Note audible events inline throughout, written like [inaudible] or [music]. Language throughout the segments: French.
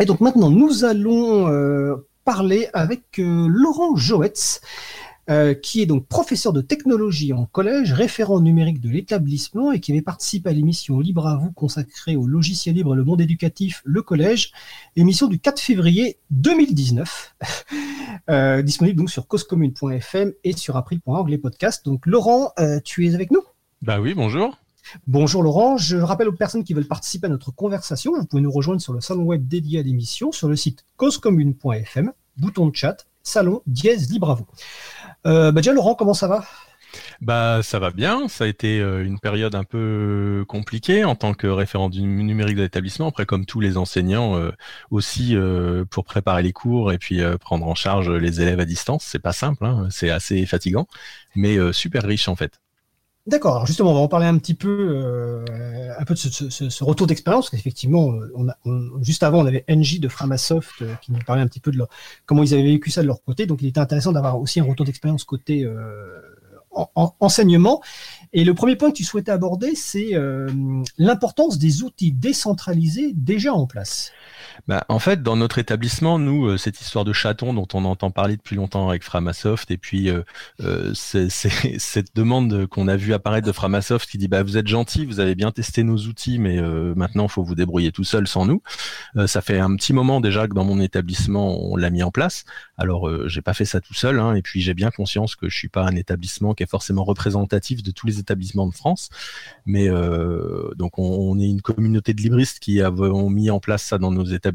Et donc maintenant, nous allons euh, parler avec euh, Laurent Joetz, euh, qui est donc professeur de technologie en collège, référent numérique de l'établissement et qui avait participé à l'émission Libre à vous consacrée au logiciel libre et le monde éducatif, le collège, émission du 4 février 2019, [laughs] euh, disponible donc sur causecommune.fm et sur april.org les podcasts. Donc Laurent, tu es avec nous? Bah oui, bonjour. Bonjour Laurent, je rappelle aux personnes qui veulent participer à notre conversation, vous pouvez nous rejoindre sur le salon web dédié à l'émission, sur le site causecommune.fm, bouton de chat, salon dièse libre. Euh, bah déjà, Laurent, comment ça va? Bah ça va bien, ça a été euh, une période un peu compliquée en tant que référent du numérique de l'établissement, après comme tous les enseignants euh, aussi pour préparer les cours et puis prendre en charge les élèves à distance, c'est pas simple, hein, c'est assez fatigant, mais super riche en fait. D'accord. Alors justement, on va en parler un petit peu, euh, un peu de ce, retour d'expérience, parce qu'effectivement, juste avant, on avait NJ de Framasoft euh, qui nous parlait un petit peu de leur, comment ils avaient vécu ça de leur côté. Donc, il était intéressant d'avoir aussi un retour d'expérience côté euh, en, en, enseignement. Et le premier point que tu souhaitais aborder, c'est l'importance des outils décentralisés déjà en place. Bah, en fait, dans notre établissement, nous, euh, cette histoire de chaton dont on entend parler depuis longtemps avec Framasoft, et puis euh, euh [laughs] cette demande qu'on a vu apparaître de Framasoft qui dit bah vous êtes gentil, vous avez bien testé nos outils, mais maintenant il faut vous débrouiller tout seul sans nous. Ça fait un petit moment déjà que dans mon établissement on l'a mis en place. Alors j'ai pas fait ça tout seul, hein, et puis j'ai bien conscience que je suis pas un établissement qui est forcément représentatif de tous les établissements de France, mais donc on, on, est une communauté de libristes qui avons mis en place ça dans nos établissements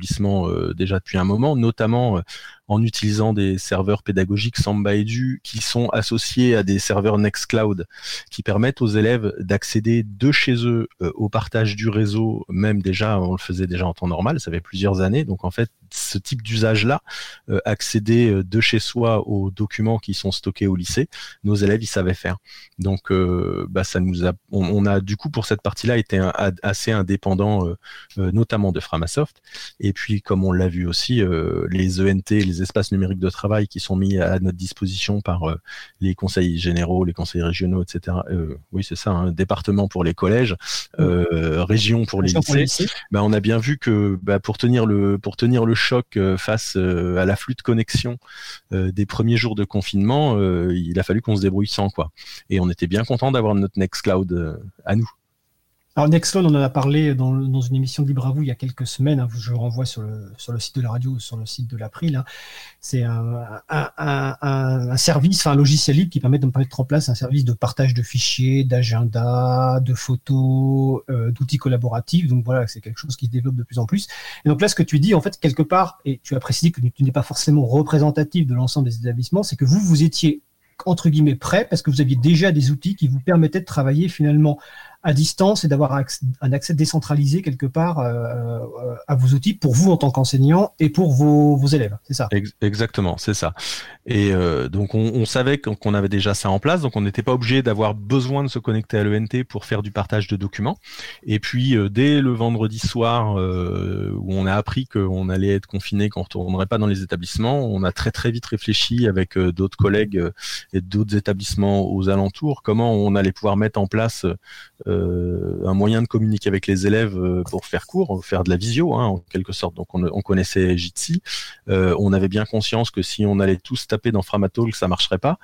euh, déjà depuis un moment, notamment euh, en utilisant des serveurs pédagogiques Samba Edu qui sont associés à des serveurs Nextcloud qui permettent aux élèves d'accéder de chez eux euh, au partage du réseau, même déjà, on le faisait déjà en temps normal, ça fait plusieurs années. Donc en fait, ce type d'usage-là, euh, accéder euh, de chez soi aux documents qui sont stockés au lycée, nos élèves ils savaient faire. Donc bah, ça nous a, on, a du coup pour cette partie-là été assez indépendant, notamment de Framasoft. Et puis comme on l'a vu aussi, les ENT, les espaces numériques de travail qui sont mis à notre disposition par euh, les conseils généraux, les conseils régionaux, etc. Euh, oui, c'est ça, un département pour les collèges, euh, région pour les lycées. Bah, on a bien vu que bah, pour tenir le pour tenir le choc face à l'afflux de connexion des premiers jours de confinement, il a fallu qu'on se débrouille sans quoi. Et on était bien content d'avoir notre Nextcloud à nous. Alors Nextcloud, on en a parlé dans, une émission de Libre à vous il y a quelques semaines. Hein, je renvoie sur le, site de la radio ou sur le site de l'April. Hein. C'est un, service, un logiciel libre qui permet de mettre en place un service de partage de fichiers, d'agenda, de photos, euh, d'outils collaboratifs. Donc voilà, c'est quelque chose qui se développe de plus en plus. Et donc là, ce que tu dis, en fait, quelque part, et tu as précisé que tu n'es pas forcément représentatif de l'ensemble des établissements, c'est que vous, vous étiez entre guillemets prêt parce que vous aviez déjà des outils qui vous permettaient de travailler finalement à distance et d'avoir un accès décentralisé quelque part euh, euh, à vos outils pour vous en tant qu'enseignant et pour vos, élèves, c'est ça? Exactement, c'est ça. Et euh, donc on, savait qu'on avait déjà ça en place, donc on n'était pas obligé d'avoir besoin de se connecter à l'ENT pour faire du partage de documents. Et puis dès le vendredi soir où on a appris qu'on allait être confiné, qu'on retournerait pas dans les établissements, on a très très vite réfléchi avec d'autres collègues et d'autres établissements aux alentours comment on allait pouvoir mettre en place un moyen de communiquer avec les élèves euh, pour faire cours, faire de la visio hein, en quelque sorte. Donc on, connaissait Jitsi, euh, on avait bien conscience que si on allait tous taper dans Framatol, ça marcherait pas.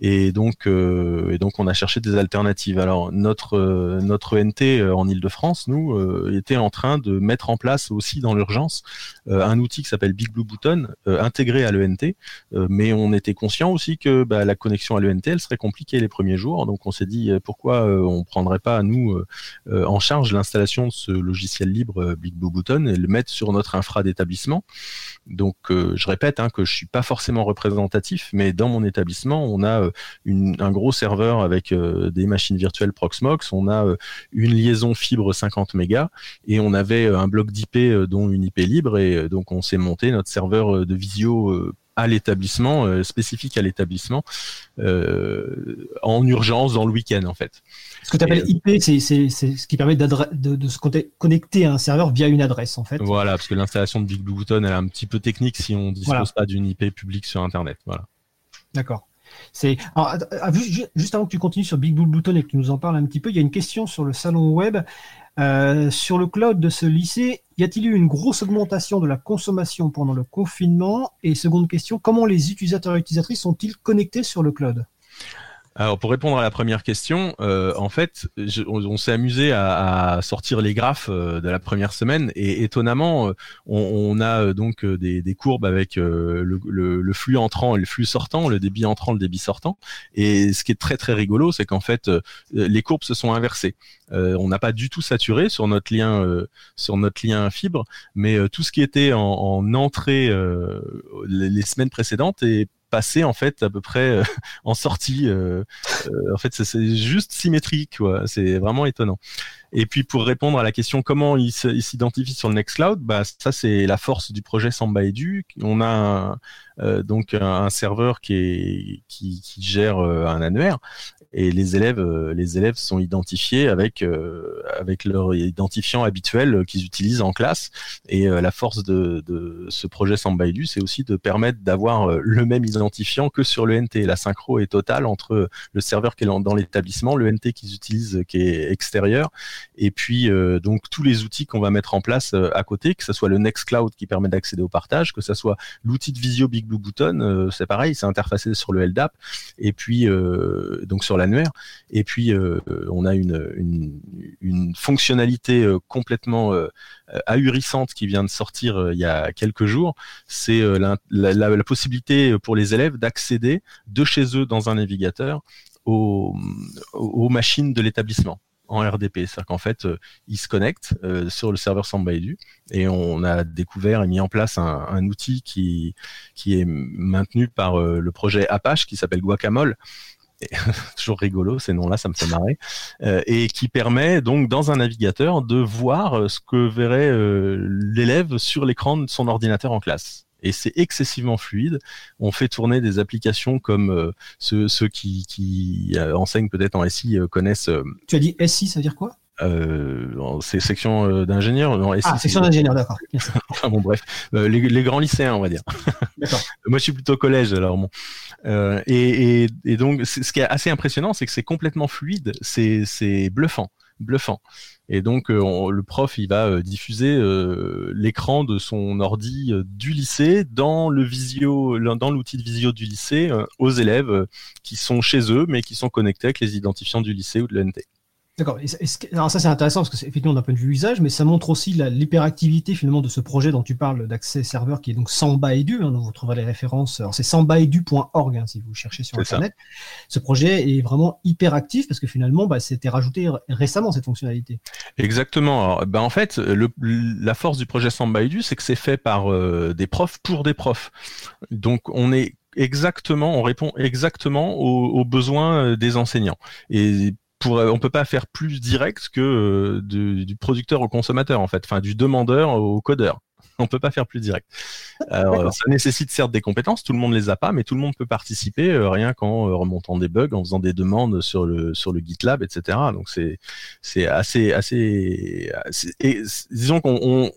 Et donc, euh, et donc, on a cherché des alternatives. Alors, notre euh, notre ENT euh, en Ile-de-France, nous, euh, était en train de mettre en place aussi dans l'urgence un outil qui s'appelle Big Blue Button, intégré à l'ENT. mais on était conscient aussi que bah, la connexion à l'ENT, elle serait compliquée les premiers jours. Donc, on s'est dit pourquoi on prendrait pas nous en charge l'installation de ce logiciel libre Big Blue Button et le mettre sur notre infra d'établissement. Donc, je répète hein, que je suis pas forcément représentatif, mais dans mon établissement, on a euh, un gros serveur avec euh, des machines virtuelles Proxmox, on a euh, une liaison fibre 50 mégas et on avait un bloc d'IP dont une IP libre et donc on s'est monté notre serveur de visio à l'établissement, spécifique à l'établissement, en urgence dans le week-end en fait. Ce que tu appelles IP, c'est ce qui permet de, de, se connecter à un serveur via une adresse en fait. Voilà, parce que l'installation de Big Blue Button elle est un petit peu technique si on ne dispose pas d'une IP publique sur Internet. Voilà. D'accord. C'est juste avant que tu continues sur Big Blue Button et que tu nous en parles un petit peu, il y a une question sur le salon web. Euh, sur le cloud de ce lycée, y a-t-il eu une grosse augmentation de la consommation pendant le confinement? Et seconde question, comment les utilisateurs et utilisatrices sont-ils connectés sur le cloud? Alors pour répondre à la première question, euh, en fait, on, s'est amusé à, sortir les graphes euh, de la première semaine et étonnamment, euh, on, a donc des, courbes avec le, flux entrant et le flux sortant, le débit entrant, le débit sortant. Et ce qui est très très rigolo, c'est qu'en fait, les courbes se sont inversées. on n'a pas du tout saturé sur notre lien sur notre lien fibre, mais tout ce qui était en, en entrée les, les, semaines précédentes est passer en fait à peu près euh, [laughs] en sortie. Euh, euh, en fait, c'est juste symétrique, C'est vraiment étonnant. Et puis pour répondre à la question comment il s'identifie sur le Nextcloud, bah ça c'est la force du projet Samba Edu. On a donc un, serveur qui gère un annuaire et les élèves, les élèves sont identifiés avec avec leur identifiant habituel qu'ils utilisent en classe. Et la force de, ce projet Sambaidu, c'est aussi de permettre d'avoir le même identifiant que sur le NT. La synchro est totale entre le serveur qui est dans l'établissement, le NT qu'ils utilisent qui est extérieur, et puis donc tous les outils qu'on va mettre en place à côté, que ce soit le Nextcloud qui permet d'accéder au partage, que ce soit l'outil de visio Big Blue Button, c'est pareil, c'est interfacé sur le LDAP, et puis donc sur l'annuaire. Et puis, euh, on a une, fonctionnalité euh, complètement euh, ahurissante qui vient de sortir il y a quelques jours. C'est la, possibilité pour les élèves d'accéder de chez eux dans un navigateur aux, machines de l'établissement en RDP. C'est-à-dire qu'en fait, ils se connectent sur le serveur Samba Edu et on a découvert et mis en place un, outil qui, est maintenu par le projet Apache qui s'appelle Guacamole [laughs] toujours rigolo ces noms-là, ça me fait marrer, euh, et qui permet donc dans un navigateur de voir euh, ce que verrait euh, l'élève sur l'écran de son ordinateur en classe. Et c'est excessivement fluide. On fait tourner des applications comme ceux, ceux, qui, qui enseignent peut-être en SI connaissent. Tu as dit SI, ça veut dire quoi? euh, c'est section euh, d'ingénieurs. Ah, section d'ingénieurs, d'accord. [laughs] enfin bon, bref, euh, les, les, grands lycéens, on va dire. [laughs] Moi, je suis plutôt collège, alors bon. Euh, et, et, et, donc, ce qui est assez impressionnant, c'est que c'est complètement fluide, c'est bluffant, bluffant. Et donc, euh, le prof, il va diffuser l'écran de son ordi du lycée dans le visio, dans l'outil de visio du lycée aux élèves qui sont chez eux, mais qui sont connectés avec les identifiants du lycée ou de l'ENT. D'accord. Alors ça c'est intéressant parce que c'est effectivement d'un point de vue usage, mais ça montre aussi l'hyperactivité finalement de ce projet dont tu parles d'accès serveur qui est donc Samba Edu, hein, dont vous trouverez les références. Alors c'est sambaedu.org hein, si vous cherchez sur internet. Ce projet est vraiment hyperactif parce que finalement bah, c'était rajouté récemment cette fonctionnalité. Exactement. bah, en fait, le, la force du projet Samba Edu, c'est que c'est fait par euh, des profs pour des profs. Donc on est exactement, on répond exactement aux, aux besoins euh, des enseignants. Et pour, euh, on peut pas faire plus direct que euh, du producteur au consommateur en fait, enfin du demandeur au codeur. [laughs] On peut pas faire plus direct. Alors, ça nécessite certes des compétences, tout le monde les a pas, mais tout le monde peut participer, euh, rien qu'en remontant des bugs, en faisant des demandes sur le sur le GitLab, etc. Donc c'est c'est assez assez, et disons qu'on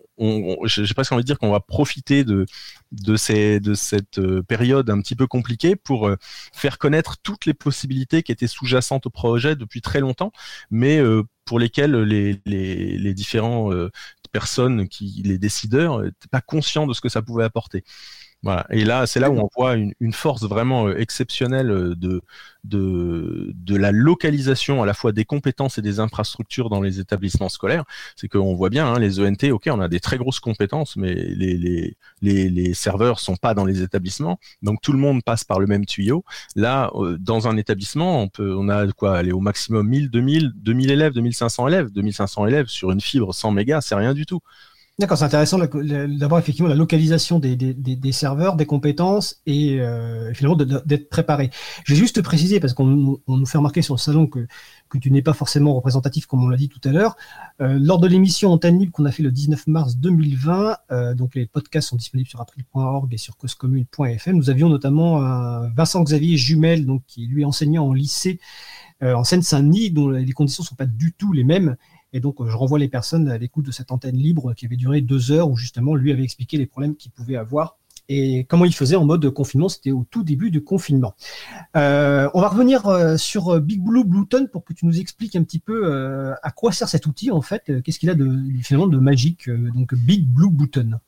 j'ai presque envie de dire qu'on va profiter de ces, de cette euh, période un petit peu compliquée pour euh, faire connaître toutes les possibilités qui étaient sous-jacentes au projet depuis très longtemps, mais euh, pour lesquelles les, les, les différents personnes, qui, les décideurs, n'étaient pas conscients de ce que ça pouvait apporter. Voilà. Et là, c'est là où on voit une, une force vraiment euh, exceptionnelle euh, de, de, de la localisation à la fois des compétences et des infrastructures dans les établissements scolaires. C'est qu'on voit bien, hein, les ENT, ok, on a des très grosses compétences, mais les, les, les, les, serveurs sont pas dans les établissements, donc tout le monde passe par le même tuyau. Là, euh, dans un établissement, on peut, on a quoi, aller au maximum 1000, 2000, 2000 élèves, 2500 élèves, 2500 élèves sur une fibre 100 mégas, c'est rien du tout. D'accord, c'est intéressant d'avoir effectivement la localisation des, serveurs, des compétences et euh, finalement d'être préparé. Je vais juste préciser, parce qu'on nous fait remarquer sur le salon que, tu n'es pas forcément représentatif, comme on l'a dit tout à l'heure. Euh, lors de l'émission Antenne Libre qu'on a fait le 19 mars 2020, euh, donc les podcasts sont disponibles sur april.org et sur causecommune.fm, nous avions notamment Vincent Xavier Jumel, donc, qui lui enseignant en lycée en Seine-Saint-Denis, dont les conditions ne sont pas du tout les mêmes et donc, je renvoie les personnes à l'écoute de cette antenne libre qui avait duré deux heures où justement lui avait expliqué les problèmes qu'il pouvait avoir et comment ils faisaient en mode confinement. C'était au tout début du confinement. Euh, on va revenir euh, sur Big Blue Blueton pour que tu nous expliques un petit peu à quoi sert cet outil en fait. Qu'est-ce qu'il a de finalement de magique donc Big Blue Blueton.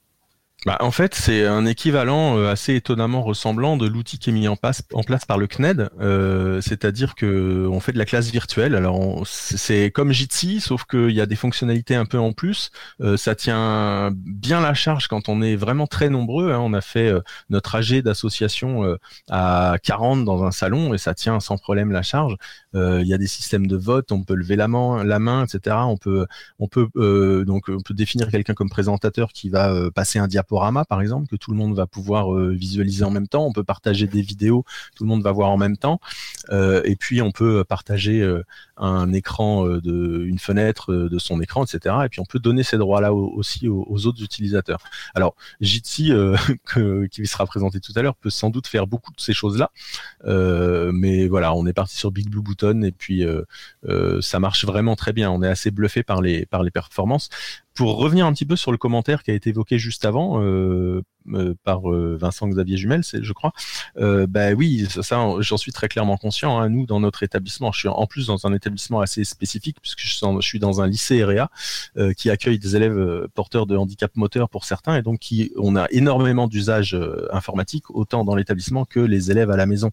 Bah, en fait, c'est un équivalent euh, assez étonnamment ressemblant de l'outil qui est mis en place, en place par le CNED, euh, c'est-à-dire que on fait de la classe virtuelle. Alors c'est comme Jitsi, sauf qu'il y a des fonctionnalités un peu en plus. Euh, ça tient bien la charge quand on est vraiment très nombreux. Hein. On a fait notre AG d'association à 40 dans un salon et ça tient sans problème la charge. Il y a des systèmes de vote, on peut lever la main, la main, etc. On peut, on peut donc on peut définir quelqu'un comme présentateur qui va passer un diapo par exemple, que tout le monde va pouvoir euh, visualiser en même temps. On peut partager des vidéos, tout le monde va voir en même temps. Euh, et puis on peut partager euh, un écran de une fenêtre de son écran, etc. Et puis on peut donner ces droits-là aussi aux, autres utilisateurs. Alors Jitsi, [laughs] qui sera présenté tout à l'heure, peut sans doute faire beaucoup de ces choses-là. mais voilà, on est parti sur Big Blue Button et puis ça marche vraiment très bien. On est assez bluffé par les performances pour revenir un petit peu sur le commentaire qui a été évoqué juste avant euh, euh, par euh, Vincent Xavier Jumel, je crois. bah oui, ça, j'en suis très clairement conscient. Hein. Nous, dans notre établissement, je suis en plus dans un établissement assez spécifique puisque je suis dans un lycée REA qui accueille des élèves porteurs de handicap moteur pour certains et donc qui on a énormément d'usages informatiques autant dans l'établissement que les élèves à la maison.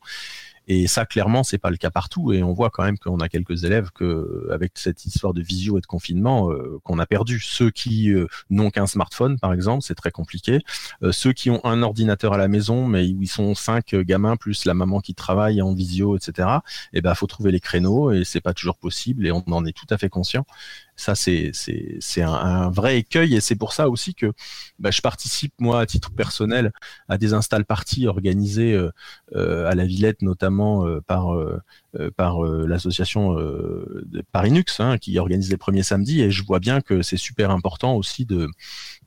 Et ça, clairement, c'est pas le cas partout. Et on voit quand même qu'on a quelques élèves que, avec cette histoire de visio et de confinement, euh, qu'on a perdu. Ceux qui euh, n'ont qu'un smartphone, par exemple, c'est très compliqué. Euh, ceux qui ont un ordinateur à la maison, mais où ils sont cinq gamins plus la maman qui travaille en visio, etc. Eh ben, faut trouver les créneaux et c'est pas toujours possible. Et on en est tout à fait conscient. Ça, c'est c'est un, un, vrai écueil et c'est pour ça aussi que bah, je participe moi à titre personnel à des install parties organisées euh, euh, à la Villette notamment euh, par par l'association Parinux hein, qui organise les premiers samedis et je vois bien que c'est super important aussi de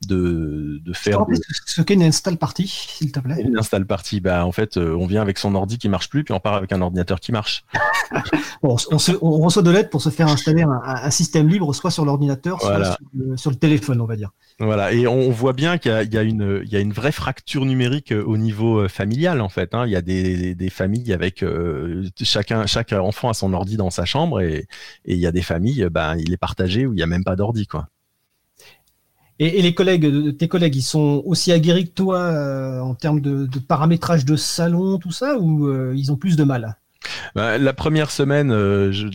de, de faire. Ce qu'est une install party, s'il te plaît. Une install party, bah en fait, on vient avec son ordi qui marche plus, puis on part avec un ordinateur qui marche. [laughs] on, on, reçoit de l'aide pour se faire installer un, un système libre soit sur l'ordinateur, soit sur le, téléphone, on va dire. Voilà, et on voit bien qu'il y, a une, il y a une vraie fracture numérique euh, au niveau euh, familial en fait. Hein. Il y a des, des familles avec euh, chacun, chaque enfant a son ordi dans sa chambre et, il y a des familles, ben, il est partagé où il n'y a même pas d'ordi quoi. Et, les collègues, tes collègues, ils sont aussi aguerris que toi en termes de, paramétrage de salon, tout ça, ou ils ont plus de mal? Bah, La première semaine,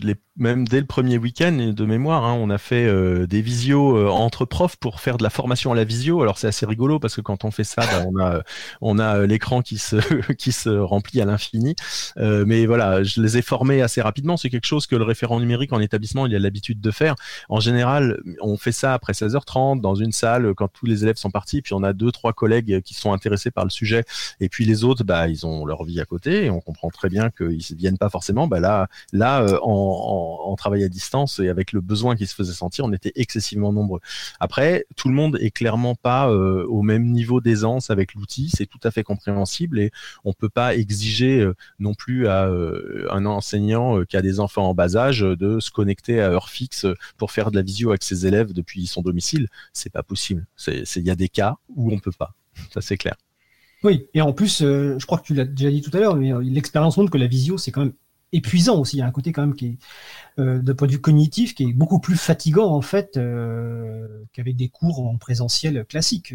l'ai même dès le premier week-end de mémoire, hein, on a fait euh, des visios euh, entre profs pour faire de la formation à la visio. Alors c'est assez rigolo parce que quand on fait ça, bah, on a euh, l'écran [laughs] qui se remplit à l'infini. mais voilà, je les ai formés assez rapidement. C'est quelque chose que le référent numérique en établissement il a l'habitude de faire. En général, on fait ça après 16h30 dans une salle quand tous les élèves sont partis. Puis on a deux trois collègues qui sont intéressés par le sujet. Et puis les autres, bah ils ont leur vie à côté. Et on comprend très bien qu'ils viennent pas forcément. Bah là là en en, travail à distance et avec le besoin qui se faisait sentir, on était excessivement nombreux. Après, tout le monde est clairement pas euh, au même niveau d'aisance avec l'outil, c'est tout à fait compréhensible et on peut pas exiger euh, non plus à euh, un enseignant qui a des enfants en bas âge de se connecter à heure fixe pour faire de la visio avec ses élèves depuis son domicile. C'est pas possible. Il y a des cas où on peut pas. Ça c'est clair. Oui, et en plus, je crois que tu l'as déjà dit tout à l'heure, mais l'expérience montre que la visio, c'est quand même épuisant aussi. Il y a un côté quand même qui est, euh, de point de vue cognitif, qui est beaucoup plus fatigant en fait euh, qu'avec des cours en présentiel classique.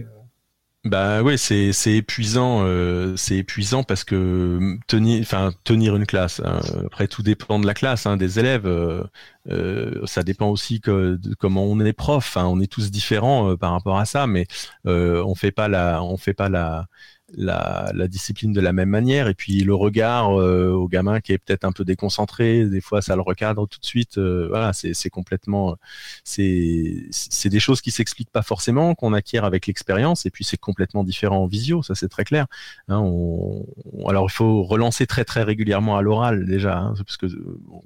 Bah oui, c'est c'est épuisant, euh, c'est épuisant parce que tenir, enfin tenir une classe. Hein, après, tout dépend de la classe, hein, des élèves. Euh, ça dépend aussi que, de comment on est prof. Hein, on est tous différents par rapport à ça, mais on fait pas la, on fait pas la la, la, discipline de la même manière. Et puis le regard euh, au gamin qui est peut-être un peu déconcentré des fois ça le recadre tout de suite. Euh, voilà c'est complètement c'est c'est des choses qui s'expliquent pas forcément qu'on acquiert avec l'expérience. Et puis c'est complètement différent en visio ça c'est très clair. Hein, on, alors il faut relancer très très régulièrement à l'oral déjà hein, parce que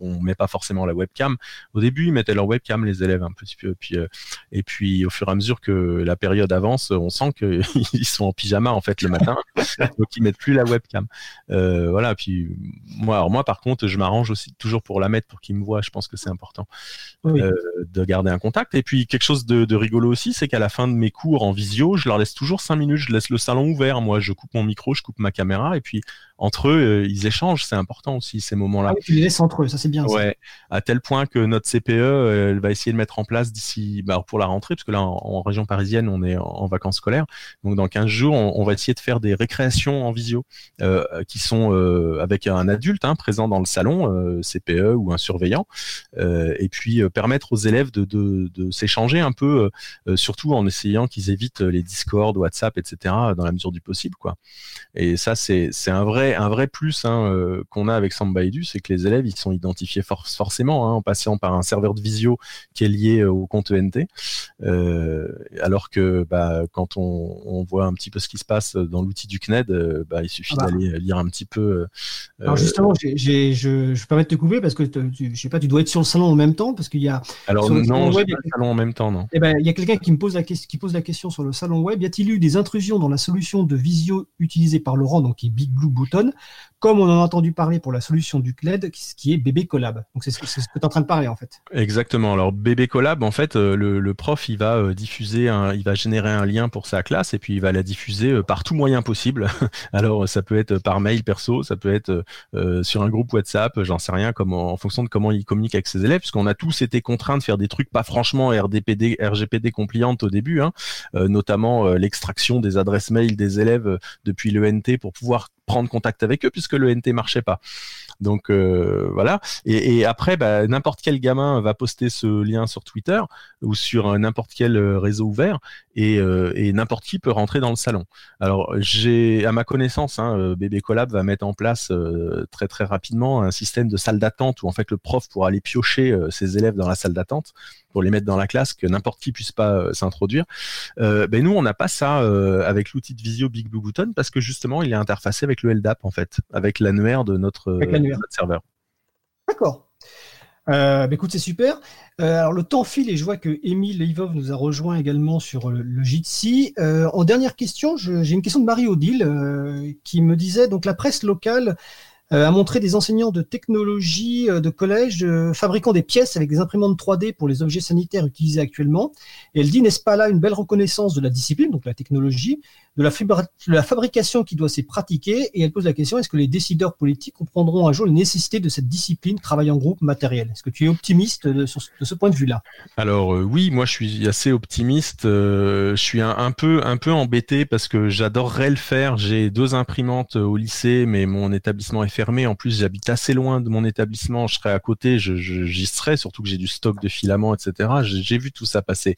on met pas forcément la webcam. Au début ils mettaient leur webcam les élèves un petit peu. Puis euh, et puis au fur et à mesure que la période avance on sent qu'ils [laughs] sont en pyjama en fait le matin Hein. [laughs] donc ils mettent plus la webcam. Euh, voilà. Puis moi, alors moi par contre, je m'arrange aussi toujours pour la mettre pour qu'ils me voient. Je pense que c'est important euh, de garder un contact. Et puis quelque chose de, de rigolo aussi, c'est qu'à la fin de mes cours en visio, je leur laisse toujours cinq minutes. Je laisse le salon ouvert. Moi, je coupe mon micro, je coupe ma caméra, et puis entre eux, euh, ils échangent. C'est important aussi ces moments-là. Ah tu les laisses entre eux, ça c'est bien. Ouais. À tel point que notre CPE, euh, elle va essayer de mettre en place d'ici bah, pour la rentrée, parce que là en, région parisienne, on est en, vacances scolaires. Donc dans 15 jours, on, va essayer de faire des récréations en visio euh, qui sont euh, avec un adulte hein, présent dans le salon, euh, CPE ou un surveillant, et puis permettre aux élèves de, de, de s'échanger un peu, surtout en essayant qu'ils évitent les Discord, WhatsApp, etc. dans la mesure du possible, quoi. Et ça, c'est un vrai un vrai plus hein, qu'on a avec Samba Edu, c'est que les élèves ils sont identifiés forcément hein, en passant par un serveur de visio qui est lié au compte ENT, alors que bah, quand on, on voit un petit peu ce qui se passe dans l'outil du CNED, euh, bah, il suffit ah bah. d'aller lire un petit peu. Euh, Alors justement, je, je vais permettre de te couper parce que tu, je sais pas, tu dois être sur le salon en même temps parce qu'il y a. Alors non, web, pas le salon en même temps, non. Eh ben, il y a quelqu'un qui me pose la question, qui pose la question sur le salon web. Y a-t-il eu des intrusions dans la solution de visio utilisée par Laurent, donc qui est Big Blue Button, comme on en a entendu parler pour la solution du CNED, qui est BB Collab. Donc c'est ce que, tu es en train de parler en fait. Exactement. Alors BB Collab, en fait, euh, le, prof, il va euh, diffuser, il va générer un lien pour sa classe et puis il va la diffuser euh, par tout moyen possible. [laughs] Alors ça peut être par mail perso, ça peut être sur un groupe WhatsApp, j'en sais rien, comment, en fonction de comment il communique avec ses élèves, puisqu'on a tous été contraints de faire des trucs pas franchement RDPD, RGPD compliantes au début, hein, notamment l'extraction des adresses mail des élèves depuis l'ENT pour pouvoir prendre contact avec eux puisque le NT marchait pas. Donc euh, voilà. Et, après, bah, n'importe quel gamin va poster ce lien sur Twitter ou sur n'importe quel euh, réseau ouvert euh, et, n'importe qui peut rentrer dans le salon. Alors j'ai, à ma connaissance, hein, Bébé Collab va mettre en place très très rapidement un système de salle d'attente où en fait le prof pourra aller piocher ses élèves dans la salle d'attente pour les mettre dans la classe, que n'importe qui puisse pas s'introduire. ben nous, on n'a pas ça avec l'outil de visio Big Blue Button parce que justement, il est interfacé avec le LDAP en fait, avec l'annuaire de notre D'accord. Euh, bah, écoute, c'est super. Euh, alors le temps file et je vois que Émile Ivov nous a rejoint également sur le, le Jitsi. Euh, en dernière question, j'ai une question de Marie-Odile qui me disait donc la presse locale euh, a montré des enseignants de technologie euh, de collège euh, fabriquant des pièces avec des imprimantes 3D pour les objets sanitaires utilisés actuellement. Et elle dit, n'est-ce pas là une belle reconnaissance de la discipline, donc la technologie, de la, de fabrication qui doit s'y pratiquer? Et elle pose la question, est-ce que les décideurs politiques comprendront un jour la nécessité de cette discipline, travail en groupe, matériel? Est-ce que tu es optimiste de, ce point de vue-là? Alors oui, moi je suis assez optimiste. je suis un, peu, un peu embêté parce que j'adorerais le faire. J'ai deux imprimantes au lycée, mais mon établissement est En plus, j'habite assez loin de mon établissement. Je serais à côté, j'y je, serais, surtout que j'ai du stock de filaments, etc. J'ai vu tout ça passer.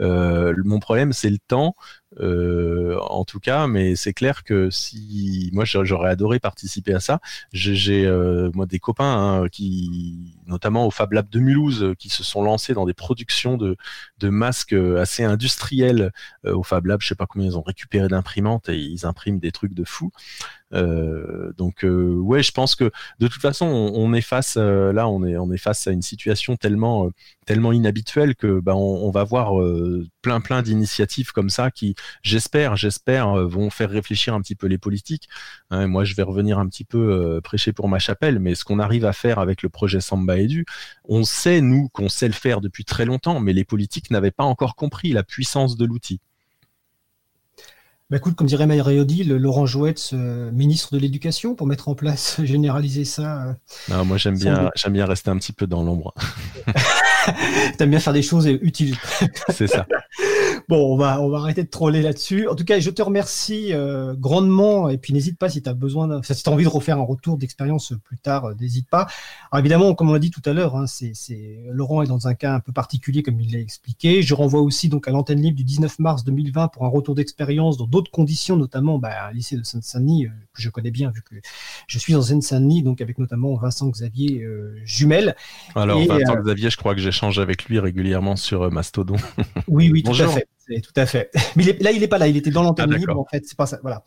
Euh, mon problème, c'est le temps. Euh, en tout cas, mais c'est clair que si moi j'aurais adoré participer à ça, j'ai euh, moi des copains hein, qui, notamment au Fab Lab de Mulhouse, qui se sont lancés dans des productions de, de masques assez industriels au Fab Lab. Je sais pas combien ils ont récupéré d'imprimantes et ils impriment des trucs de fou. Euh, donc euh, ouais, je pense que de toute façon, on, est face euh, là, on est on est face à une situation tellement tellement inhabituelle que bah, on, va voir plein plein d'initiatives comme ça qui, j'espère, j'espère, vont faire réfléchir un petit peu les politiques. Hein, moi, je vais revenir un petit peu prêcher pour ma chapelle, mais ce qu'on arrive à faire avec le projet Samba Edu, on sait nous qu'on sait le faire depuis très longtemps, mais les politiques n'avaient pas encore compris la puissance de l'outil. Bah écoute, comme dirait Marie le Laurent Jouette, ministre de l'Éducation, pour mettre en place, [laughs] généraliser ça. Euh, non, moi j'aime bien, j'aime bien rester un petit peu dans l'ombre. [laughs] T'aimes bien faire des choses utiles. C'est ça. [laughs] Bon, on va, on va arrêter de troller là-dessus. En tout cas, je te remercie euh, grandement. Et puis, n'hésite pas si tu as besoin, si tu as envie de refaire un retour d'expérience plus tard, euh, n'hésite pas. Alors, évidemment, comme on l'a dit tout à l'heure, hein, c'est, Laurent est dans un cas un peu particulier, comme il l'a expliqué. Je renvoie aussi donc à l'antenne libre du 19 mars 2020 pour un retour d'expérience dans d'autres conditions, notamment bah, à lycée de Seine-Saint-Denis, euh, que je connais bien, vu que je suis en Seine-Saint-Denis, donc avec notamment Vincent Xavier Jumel. Alors, Vincent Xavier, je crois que j'échange avec lui régulièrement sur Mastodon. Oui, oui, [laughs] tout à fait. Tout à fait. [laughs] Mais là, il n'est pas là, il était dans l'antenne ah, libre, en fait, c'est pas ça. Voilà.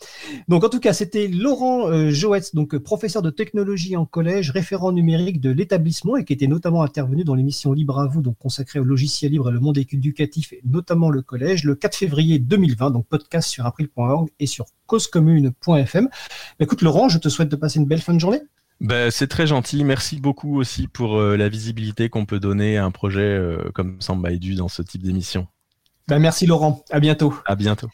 Donc, en tout cas, c'était Laurent euh, Joetz, donc professeur de technologie en collège, référent numérique de l'établissement et qui était notamment intervenu dans l'émission Libre à vous, donc consacrée au logiciel libre et le monde éducatif, et notamment le collège, le 4 février 2020, donc podcast sur april.org et sur causecommune.fm. Écoute, Laurent, je te souhaite de passer une belle fin de journée. Ben, c'est très gentil. Merci beaucoup aussi pour euh, la visibilité qu'on peut donner à un projet euh, comme Samba Edu dans ce type d'émission. Ben, merci Laurent. À bientôt. À bientôt.